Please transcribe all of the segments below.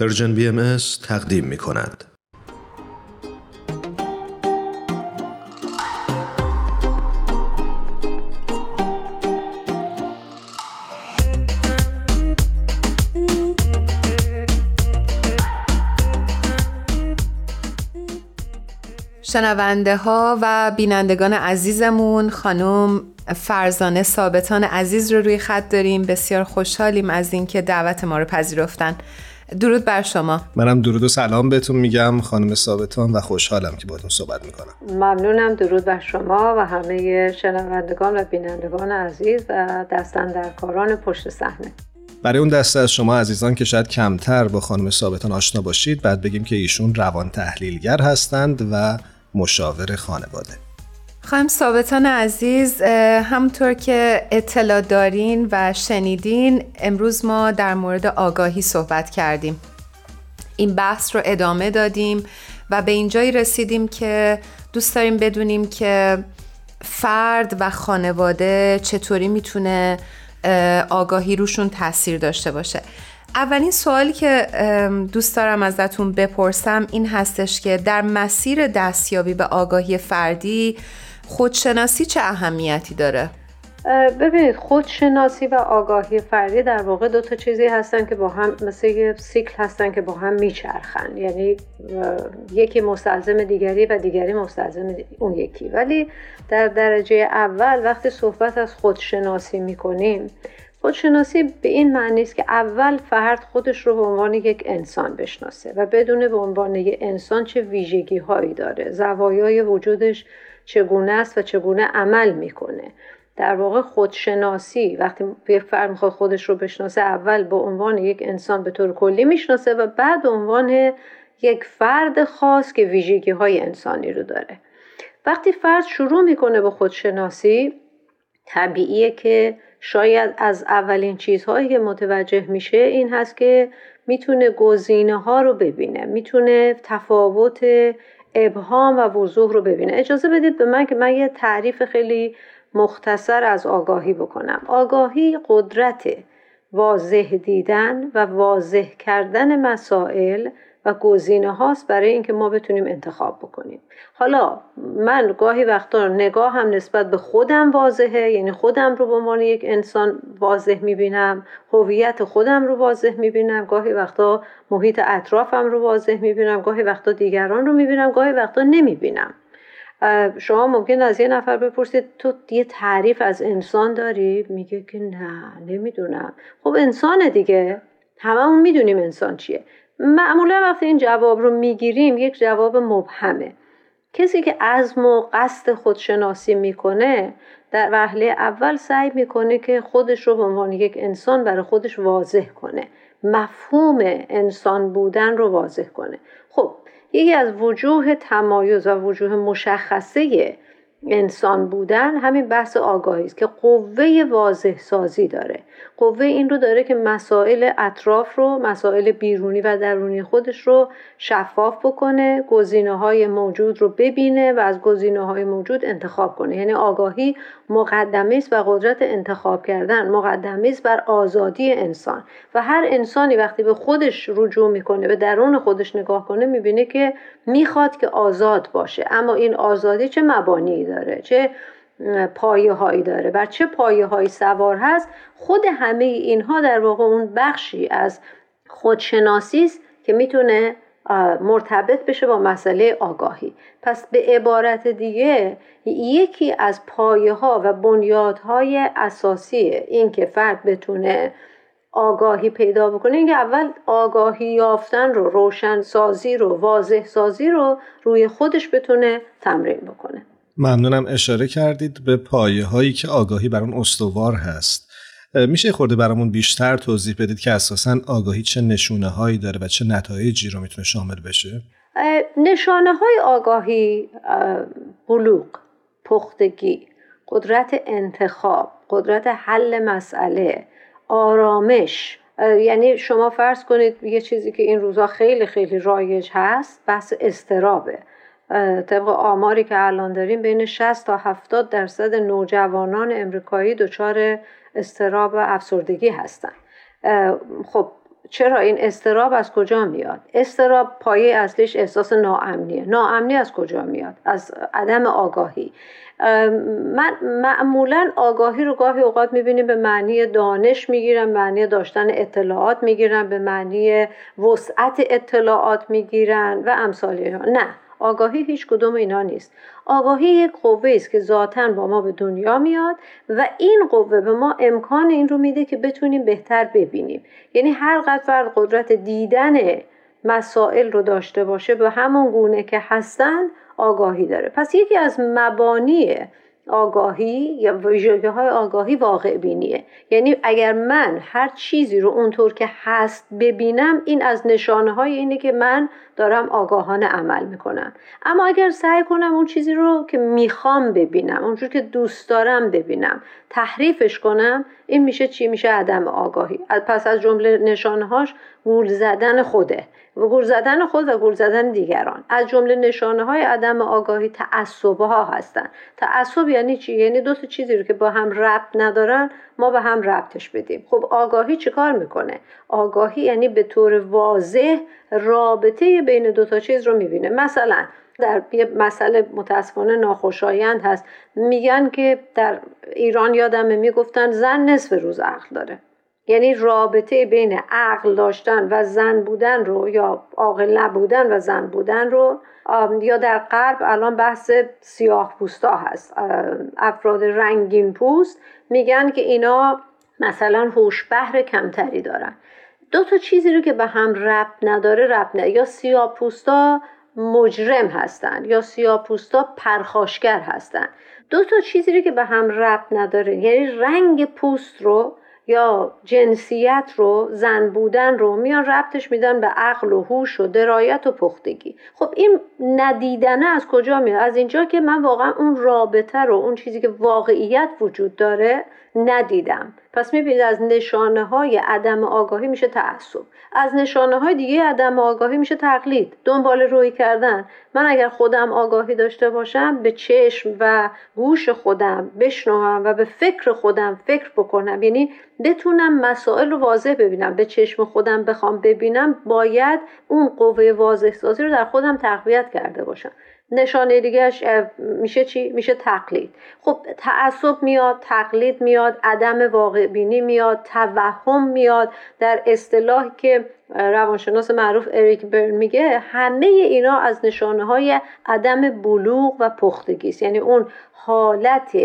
پرژن بی ام تقدیم می کند. شنونده ها و بینندگان عزیزمون خانم فرزانه ثابتان عزیز رو روی خط داریم بسیار خوشحالیم از اینکه دعوت ما رو پذیرفتن درود بر شما. منم درود و سلام بهتون میگم خانم ثابتان و خوشحالم که باهاتون صحبت می‌کنم. ممنونم درود بر شما و همه شنوندگان و بینندگان عزیز و دستن در کاران پشت صحنه. برای اون دسته از شما عزیزان که شاید کمتر با خانم ثابتان آشنا باشید بعد بگیم که ایشون روان تحلیلگر هستند و مشاور خانواده. خانم ثابتان عزیز همونطور که اطلاع دارین و شنیدین امروز ما در مورد آگاهی صحبت کردیم. این بحث رو ادامه دادیم و به اینجایی رسیدیم که دوست داریم بدونیم که فرد و خانواده چطوری می‌تونه آگاهی روشون تاثیر داشته باشه. اولین سوالی که دوست دارم ازتون بپرسم این هستش که در مسیر دستیابی به آگاهی فردی خودشناسی چه اهمیتی داره؟ ببینید خودشناسی و آگاهی فردی در واقع دو تا چیزی هستن که با هم مثل یه سیکل هستن که با هم میچرخن. یعنی یکی مستلزم دیگری و دیگری مستلزم اون یکی. ولی در درجه اول وقتی صحبت از خودشناسی می‌کنیم خودشناسی به این معنی است که اول فرد خودش رو به عنوان یک انسان بشناسه و بدونه به عنوان یک انسان چه ویژگی هایی داره. زوایای وجودش چگونه است و چگونه عمل می‌کنه. در واقع خودشناسی وقتی یک فرد می‌خواد خودش رو بشناسه اول به عنوان یک انسان به طور کلی می‌شناسه و بعد به عنوان یک فرد خاص که ویژگی های انسانی رو داره. وقتی فرد شروع می‌کنه به خودشناسی طبیعیه که شاید از اولین چیزهایی که متوجه میشه این هست که می‌تونه گزینه ها رو ببینه می‌تونه تفاوت ابهام و وضوح رو ببینه. اجازه بدید به من که من یه تعریف خیلی مختصر از آگاهی بکنم. آگاهی قدرت واضح دیدن و واضح کردن مسائل و گزینه هاست برای اینکه ما بتونیم انتخاب بکنیم. حالا من گاهی وقتا نگاه هم نسبت به خودم واضحه یعنی خودم رو به عنوان یک انسان واضح می‌بینم هویت خودم رو واضح می‌بینم گاهی وقتا محیط اطرافم رو واضح می‌بینم گاهی وقتا دیگران رو می‌بینم گاهی وقتا نمی‌بینم. شما ممکن از یه نفر بپرسید تو یه تعریف از انسان داری؟ میگه که نه نمی‌دونم. خب انسان دیگه. هممون می‌دونیم انسان چیه. معمولا وقتی این جواب رو می‌گیریم یک جواب مبهمه. کسی که عزم و قصد خودشناسی می‌کنه در وهله اول سعی می‌کنه که خودش رو به عنوان یک انسان برای خودش واضح کنه. مفهوم انسان بودن رو واضح کنه. خب یکی از وجوه تمایز و وجوه مشخصه انسان بودن همین بحث آگاهی است که قوه واضح سازی داره. قوه این رو داره که مسائل اطراف رو مسائل بیرونی و درونی خودش رو شفاف بکنه گزینه های موجود رو ببینه و از گزینه های موجود انتخاب کنه. یعنی آگاهی مقدمه است و قدرت انتخاب کردن مقدمه است بر آزادی انسان. و هر انسانی وقتی به خودش رجوع می‌کنه به درون خودش نگاه کنه می‌بینه که می‌خواد که آزاد باشه. اما این آزادی چه مبانی داره چه پایه هایی داره بر چه پایه هایی سوار هست خود همه اینها در واقع اون بخشی از خودشناسی است که می‌تونه مرتبط بشه با مسئله آگاهی. پس به عبارت دیگه یکی از پایه ها و بنیادهای اساسی این که فرد بتونه آگاهی پیدا بکنه اینکه اول آگاهی یافتن رو روشن سازی رو واضح سازی رو روی خودش بتونه تمرین بکنه. ممنونم اشاره کردید به پایه هایی که آگاهی بر اون استوار هست. میشه خورده برامون بیشتر توضیح بدید که اساسا آگاهی چه نشونه هایی داره و چه نتایجی رو می‌تونه شامل بشه؟ نشانه های آگاهی بلوغ پختگی قدرت انتخاب قدرت حل مسئله آرامش. یعنی شما فرض کنید یه چیزی که این روزا خیلی خیلی رایج هست بحث استرابه. طبق آماری که الان داریم بین 60 تا 70 درصد نوجوانان امریکایی دچار استراب و افسردگی هستن خب چرا این استراب از کجا میاد؟ استراب پایه اصلیش احساس ناامنیه. ناامنی از کجا میاد؟ از عدم آگاهی. من معمولا آگاهی رو گاهی اوقات می‌بینیم به معنی دانش می‌گیرن معنی داشتن اطلاعات می‌گیرن به معنی وسعت اطلاعات می‌گیرن و امثال نه. آگاهی هیچ کدوم اینا نیست. آگاهی یک قوه است که ذاتا با ما به دنیا میاد و این قوه به ما امکان این رو میده که بتونیم بهتر ببینیم. یعنی هر قدر قدرت دیدن مسائل رو داشته باشه به همون گونه که هستن آگاهی داره. پس یکی از مبانی آگاهی یا ویژگی های آگاهی واقع بینیه. یعنی اگر من هر چیزی رو اونطور که هست ببینم این از نشانه های اینه که من دارم آگاهانه عمل می‌کنم. اما اگر سعی کنم اون چیزی رو که می‌خوام ببینم اونجور که دوست دارم ببینم تحریفش کنم این میشه چی؟ میشه عدم آگاهی. پس از جمله نشانه هاش گول زدن خوده. و گول زدن خود و گول زدن دیگران. از جمله نشانه های عدم آگاهی تعصب ها هستن. تعصب یعنی چی؟ یعنی دو تا چیزی رو که با هم ربط ندارن ما به هم ربطش بدیم. خب آگاهی چیکار می‌کنه؟ آگاهی یعنی به طور واضح رابطه بین دو تا چیز رو می‌بینه. مثلا در یه مسئله متاسفانه ناخوشایند هست. میگن که در ایران یادمه می‌گفتن زن نصف روز عقل داره. یعنی رابطه بین عقل داشتن و زن بودن رو یا عاقل نبودن و زن بودن رو یا در غرب الان بحث سیاه پوستا هست. افراد رنگین پوست میگن که اینا مثلا هوش بهر کمتری دارن. دو تا چیزی رو که به هم ربط نداره ربط نداره. یا سیاه پوستا مجرم هستن یا سیاه پوستا پرخاشگر هستن. دو تا چیزی رو که به هم ربط نداره یعنی رنگ پوست رو یا جنسیت رو زن بودن رو میان ربطش میدن به عقل و هوش و درایت و پختگی. خب این ندیدنه از کجا میاد؟ از اینجا که من واقعا اون رابطه رو اون چیزی که واقعیت وجود داره ندیدم. پس می‌بینید از نشانه های عدم آگاهی میشه تعصب. از نشانه های دیگه عدم آگاهی میشه تقلید. دنبال روی کردن. من اگر خودم آگاهی داشته باشم به چشم و گوش خودم بشنوم و به فکر خودم فکر بکنم. یعنی بتونم مسائل رو واضح ببینم. به چشم خودم بخوام ببینم باید اون قوه واضح سازی رو در خودم تقویت کرده باشم. نشانه دیگهش میشه چی؟ میشه تقلید. خب تعصب میاد تقلید میاد عدم واقع بینی میاد توهم میاد. در اصطلاح که روانشناس معروف اریک برن میگه همه اینا از نشانه های عدم بلوغ و پختگی است. یعنی اون حالت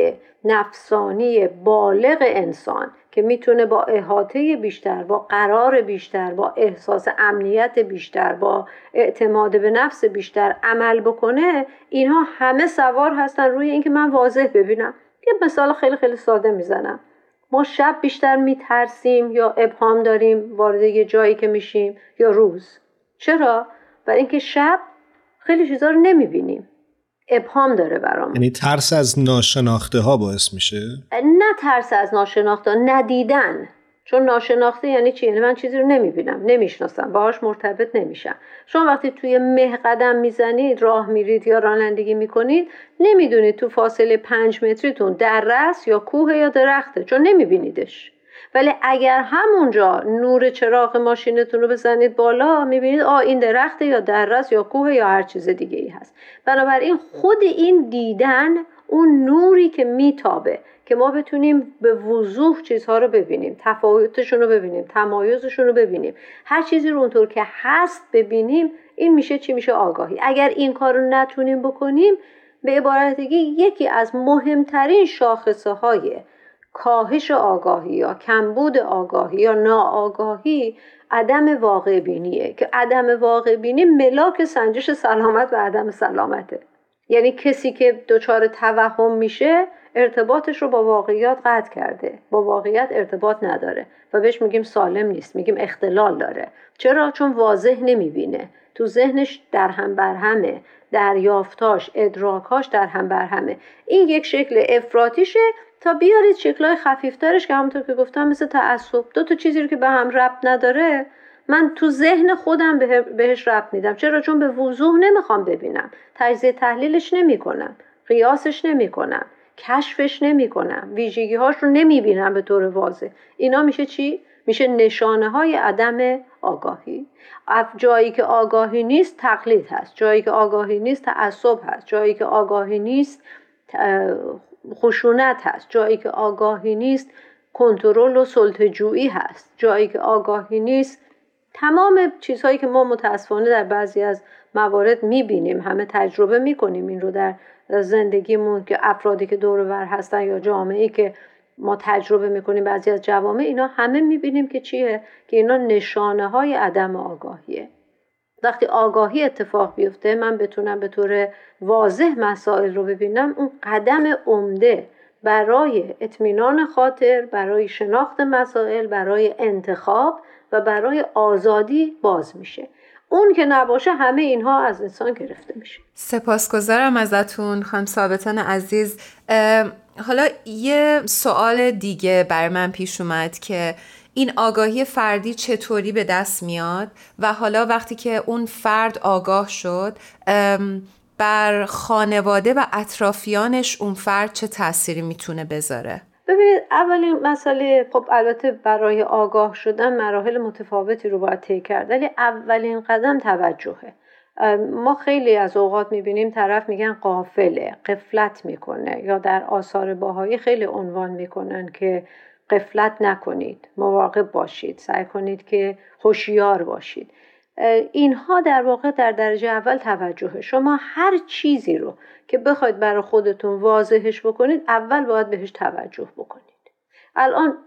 نفسانی بالغ انسان. که می‌تونه با احاطه بیشتر با قرار بیشتر با احساس امنیت بیشتر با اعتماد به نفس بیشتر عمل بکنه اینها همه سوار هستن روی اینکه من واضح ببینم. یه مثال خیلی خیلی ساده می‌زنم. ما شب بیشتر میترسیم یا ابهام داریم وارد یه جایی که میشیم یا روز. چرا؟ برای اینکه شب خیلی چیزا رو نمی‌بینیم. ابهام داره برام. یعنی ترس از ناشناخته ها باعث میشه؟ نه ترس از ناشناخته ندیدن. چون ناشناخته یعنی چی؟ یعنی من چیزی رو نمی‌بینم نمی‌شناسم باهاش مرتبط نمیشم. شما وقتی توی مه قدم می‌زنید راه میرید یا رانندگی می‌کنید نمی‌دونید تو فاصله پنج متریتون دررس یا کوه یا درخته چون نمیبینیدش. ولی اگر همونجا نور چراغ ماشینتون رو بزنید بالا می‌بینید آ این درخت یا دررس یا کوه یا هر چیز دیگه ای هست. بنابراین خود این دیدن اون نوری که میتابه که ما بتونیم به وضوح چیزها رو ببینیم تفاوتشون رو ببینیم تمایزشون رو ببینیم هر چیزی رو اونطور که هست ببینیم این میشه چی؟ میشه آگاهی. اگر این کار رو نتونیم بکنیم به عبارت دیگه یکی از مهمترین شاخصه های کاهش آگاهی یا کمبود آگاهی یا ناآگاهی عدم واقع بینیه که عدم واقع بینی ملاک سنجش سلامت و عدم سلامته. یعنی کسی که دچار توهم میشه ارتباطش رو با واقعیات قطع کرده. با واقعیت ارتباط نداره و بهش میگیم سالم نیست میگیم اختلال داره. چرا؟ چون واضح نمی‌بینه. تو ذهنش در هم برهمه دریافتاش ادراکاش در هم برهمه این یک شکل افراتیشه تا بیارید شکلهای خفیفترش که همونطور که گفتم مثل تعصب دو تا چیزی رو که به هم ربط نداره من تو ذهن خودم بهش ربط میدم. چرا؟ چون به وضوح نمی‌خوام ببینم. تجزیه تحلیلش نمی‌کنم. قیاسش نمی‌کنم. کشفش نمی‌کنم. ویژگی هاش رو نمی‌بینم به طور واضح. اینا میشه چی؟ میشه نشانه های عدم آگاهی. جایی که آگاهی نیست تقلید هست. جایی که آگاهی نیست تعصب هست. جایی که آگاهی نیست خشونت هست. جایی که آگاهی نیست کنترل و سلطه‌جویی هست. جایی که آگاهی نیست تمام چیزهایی که ما متاسفانه در بعضی از موارد می‌بینیم همه تجربه می‌کنیم این رو در زندگیمون که افرادی که دور ور هستن یا جامعه که ما تجربه می‌کنیم بعضی از جوامع اینا همه می‌بینیم که چیه؟ که اینا نشانه های عدم آگاهیه. وقتی آگاهی اتفاق بیفته من بتونم به طور واضح مسائل رو ببینم اون قدم عمده برای اطمینان خاطر برای شناخت مسائل برای انتخاب و برای آزادی باز میشه. اون که نباشه همه اینها از انسان گرفته میشه. سپاسگزارم ازتون خانم ثابتان عزیز. حالا یه سوال دیگه بر من پیش اومد که این آگاهی فردی چطوری به دست میاد؟ و حالا وقتی که اون فرد آگاه شد بر خانواده و اطرافیانش اون فرد چه تأثیری می‌تونه بذاره؟ ببینید اولین مسئله خب البته برای آگاه شدن مراحل متفاوتی رو باید طی کرد ولی اولین قدم توجهه. ما خیلی از اوقات می‌بینیم طرف میگن قافله قفلت می‌کنه یا در آثار باهایی خیلی عنوان می‌کنن که قفلت نکنید مواقع باشید سعی کنید که هوشیار باشید. اینها در واقع در درجه اول توجهه. شما هر چیزی رو که بخواید برای خودتون واضحش بکنید اول باید بهش توجه بکنید. الان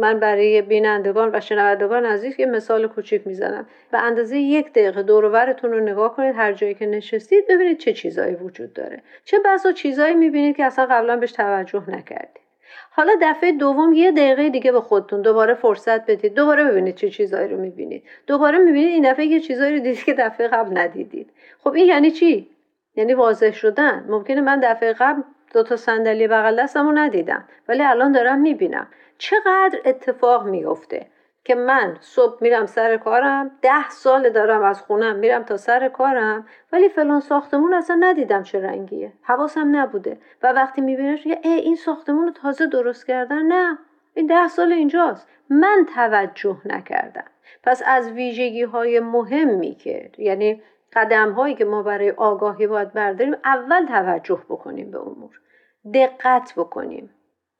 من برای بینندگان و شنوندگان عزیز یه مثال کوچیک می‌زنم. به اندازه یک دقیقه دورورتون رو نگاه کنید هر جایی که نشستید ببینید چه چیزایی وجود داره. چه بسا چیزایی می‌بینید که اصلا قبلا بهش توجه نکردید. حالا دفعه دوم یه دقیقه دیگه به خودتون. دوباره فرصت بدید. دوباره ببینید چه چیزایی رو می‌بینید. دوباره می‌بینید این دفعه یه چیزایی رو دیدید که دفعه قبل ندیدید. خب این یعنی چی؟ یعنی واضح شدن. ممکنه من دفعه قبل دو تا صندلی بغل دستمو ندیدم ولی الان دارم می‌بینم. چقدر اتفاق میفته که من صبح میرم سر کارم ده سال دارم از خونم میرم تا سر کارم ولی فلان ساختمون اصلا ندیدم چه رنگیه. حواسم نبوده. و وقتی میبینش یه ای این ساختمون رو تازه درست کردن؟ نه. این ده سال اینجاست. من توجه نکردم. پس از ویژگی های مهمی که یعنی قدم هایی که ما برای آگاهی باید برداریم اول توجه بکنیم به امور. دقت بکنیم.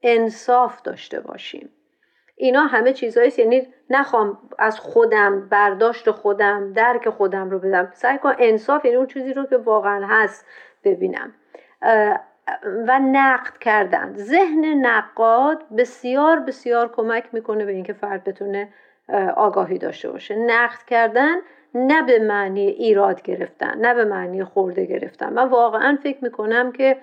انصاف داشته باشیم. اینا همه چیزهایی یعنی نخوام از خودم برداشت خودم درک خودم رو بدم. سعی کن انصاف یعنی اون چیزی رو که واقعا هست ببینم. و نقد کردن. ذهن نقاد بسیار بسیار کمک می‌کنه به اینکه فرد بتونه آگاهی داشته باشه. نقد کردن نه به معنی ایراد گرفتن نه به معنی خورده گرفتن. من واقعا فکر می‌کنم که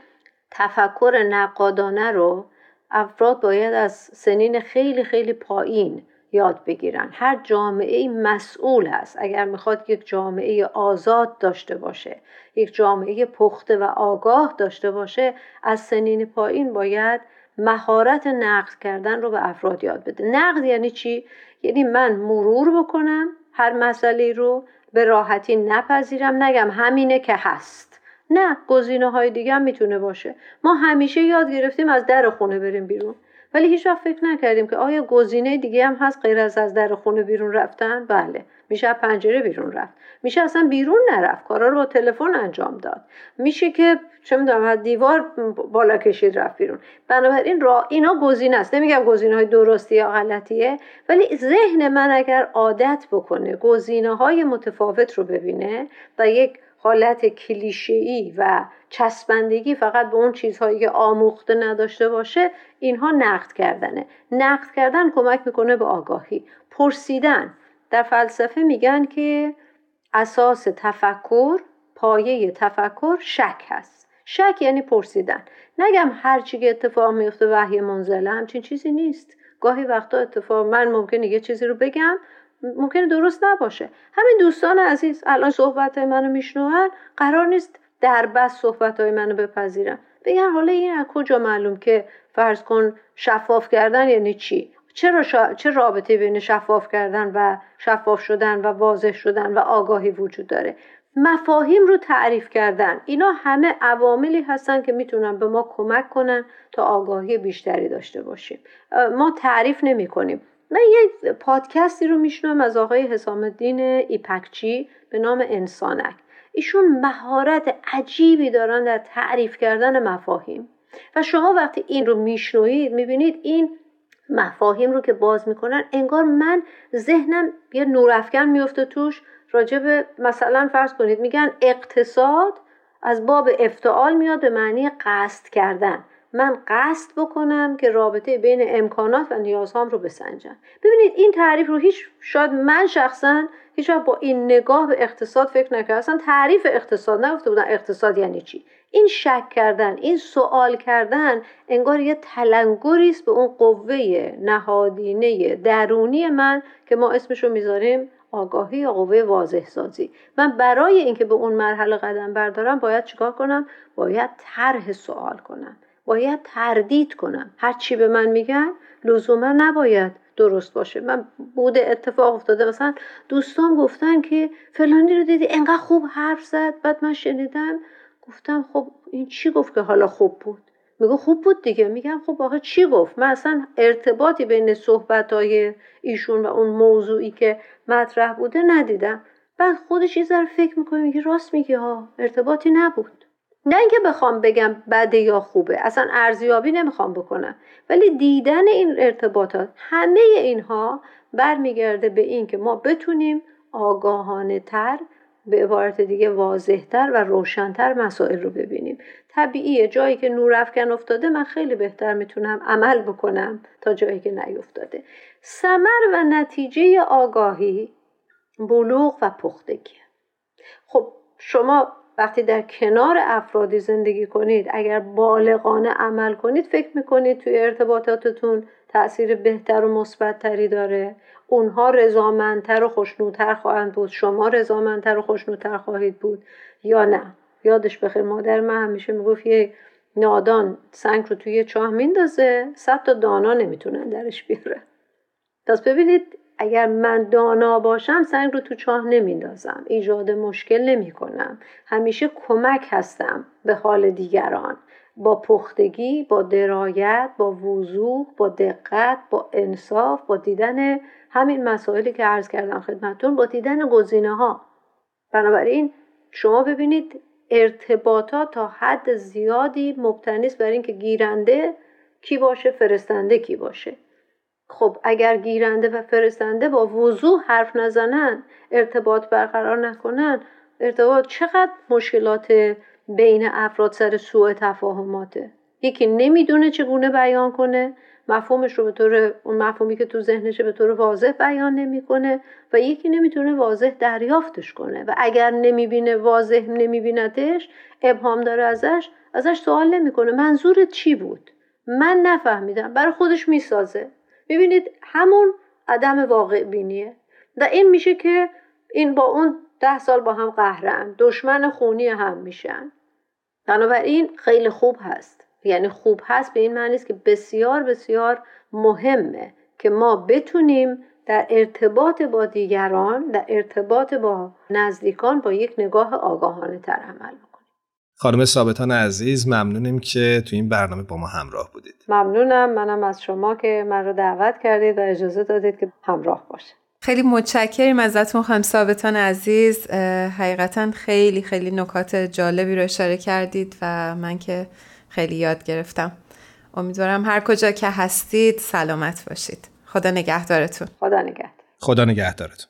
تفکر نقادانه رو افراد باید از سنین خیلی خیلی پایین یاد بگیرن. هر جامعه مسئول هست اگر می‌خواد یک جامعه آزاد داشته باشه یک جامعه پخته و آگاه داشته باشه از سنین پایین باید مهارت نقد کردن رو به افراد یاد بده. نقد یعنی چی؟ یعنی من مرور بکنم هر مسئله رو به راحتی نپذیرم نگم همینه که هست. نه گزینه های دیگه هم می‌تونه باشه. ما همیشه یاد گرفتیم از در خونه بریم بیرون. ولی هیچ وقت فکر نکردیم که آیا گزینه دیگه هم هست غیر از از در خونه بیرون رفتن؟ بله. میشه پنجره بیرون رفت. میشه اصلا بیرون نرفت. کارا رو با تلفن انجام داد. میشه که چه می‌دونم از دیوار بالا کشید رفت بیرون. بنابراین را اینا گزینه است. نمیگم گزینه های درستی یا غلطیه ولی ذهن من اگر عادت بکنه گزینه های متفاوت رو ببینه و یک حالت کلیشه‌ای و چسبندگی فقط به اون چیزهایی که آموخته نداشته باشه اینها نقد کردنه. نقد کردن کمک می‌کنه به آگاهی. پرسیدن. در فلسفه میگن که اساس تفکر پایه تفکر شک هست. شک یعنی پرسیدن. نگم هر چی که اتفاق میفته وحی منزله همچین چیزی نیست. گاهی وقتا اتفاق من ممکنه یه چیزی رو بگم ممکنه درست نباشه. همین دوستان عزیز الان صحبت های منو میشنون قرار نیست در بس صحبت های منو بپذیرن. بگن حالا این از کجا معلوم که فرض کن شفاف کردن یعنی چی؟ چرا چه رابطه بین شفاف کردن و شفاف شدن و واضح شدن و آگاهی وجود داره؟ مفاهیم رو تعریف کردن. اینا همه عواملی هستن که می‌تونن به ما کمک کنن تا آگاهی بیشتری داشته باشیم. ما تعریف نمی کنیم من یه پادکستی رو میشنم از آقای حسام الدین ایپکچی به نام انسانک. ایشون مهارت عجیبی دارن در تعریف کردن مفاهیم. و شما وقتی این رو میشنوید می‌بینید این مفاهیم رو که باز می‌کنن انگار من ذهنم یه نورافکن میفته توش. راجع مثلا فرض کنید میگن اقتصاد از باب افتعال میاد به معنی قصد کردن. من قصد بکنم که رابطه بین امکانات و نیازهام رو بسنجم. ببینید این تعریف رو هیچ شاید من شخصا هیچ با این نگاه به اقتصاد فکر نکردم. اصلا تعریف اقتصاد نگفته بودن اقتصاد یعنی چی؟ این شک کردن این سوال کردن انگار یه تلنگری است به اون قوه نهادینه درونی من که ما اسمش رو می‌ذاریم آگاهی یا قوه واضح سازی من برای اینکه به اون مرحله قدم بردارم باید چیکار کنم؟ باید طرح سوال کنم. باید تردید کنم. هر چی به من میگن لزوما نباید درست باشه. من بوده اتفاق افتاده. مثلا دوستان گفتن که فلانی رو دیدی انقدر خوب حرف زد. بعد من شنیدم گفتم خب این چی گفت که حالا خوب بود؟ میگه خوب بود دیگه. میگم خب آخه چی گفت؟ من اصلا ارتباطی بین صحبت های ایشون و اون موضوعی که مطرح بوده ندیدم. بعد خودش یه ذره فکر می‌کنه میگه راست میگه ها. ارتباطی نبود. نه اینکه بخوام بگم بده یا خوبه اصلا ارزیابی نمی‌خوام بکنم. ولی دیدن این ارتباطات همه اینها برمیگرده به این که ما بتونیم آگاهانه تر به عبارت دیگه واضحتر و روشنتر مسائل رو ببینیم. طبیعیه جایی که نور افکن افتاده من خیلی بهتر می‌تونم عمل بکنم تا جایی که نیفتاده. سمر و نتیجه آگاهی بلوغ و پختگی. خب شما وقتی در کنار افرادی زندگی کنید اگر بالغانه عمل کنید فکر می‌کنید توی ارتباطاتتون تاثیر بهتر و مثبتتری داره. اونها رضامندتر و خوشنودتر خواهند بود. شما رضامندتر و خوشنودتر خواهید بود یا نه؟ یادش بخیر مادر من همیشه می‌گفت یه نادان سنگ رو توی چاه میندازه صد تا دانا نمی‌تونن درش بیاره پس ببینید اگر من دانا باشم سنگ رو تو چاه نمیندازم. ایجاد مشکل نمی کنم همیشه کمک هستم به حال دیگران. با پختگی با درایت با وضوح با دقت با انصاف با دیدن همین مسائلی که عرض کردم خدمتون با دیدن گزینه ها بنابراین شما ببینید ارتباطات تا حد زیادی مبتنی است بر اینکه گیرنده کی باشه فرستنده کی باشه. خب اگر گیرنده و فرستنده با وضوح حرف نزنن ارتباط برقرار نکنن ارتباط چقدر مشکلات بین افراد سر سوء تفاهماته؟ یکی نمی‌دونه چگونه بیان کنه مفهومش رو به طور اون مفهومی که تو ذهنشه به طور واضح بیان نمی‌کنه و یکی نمی‌تونه واضح دریافتش کنه و اگر نمی‌بینه واضح نمیبیندش ابهام داره ازش ازش سوال نمی‌کنه. منظورت چی بود؟ من نفهمیدم. برای خودش می‌سازه. ببینید همون عدم واقع بینیه. و این میشه که این با اون ده سال با هم قهرن. دشمن خونی هم میشن. بنابراین خیلی خوب هست. یعنی خوب هست به این معنی است که بسیار بسیار مهمه که ما بتونیم در ارتباط با دیگران در ارتباط با نزدیکان با یک نگاه آگاهانه تر عمل خانم ثابتان عزیز ممنونیم که تو این برنامه با ما همراه بودید. ممنونم. منم از شما که من رو دعوت کردید و اجازه دادید که همراه باشه خیلی متشکریم ازتون خانم ثابتان عزیز. حقیقتا خیلی خیلی نکات جالبی رو اشاره کردید و من که خیلی یاد گرفتم. امیدوارم هر کجا که هستید سلامت باشید. خدا نگهدارتون. خدا نگهدار. خدا نگهدارتون.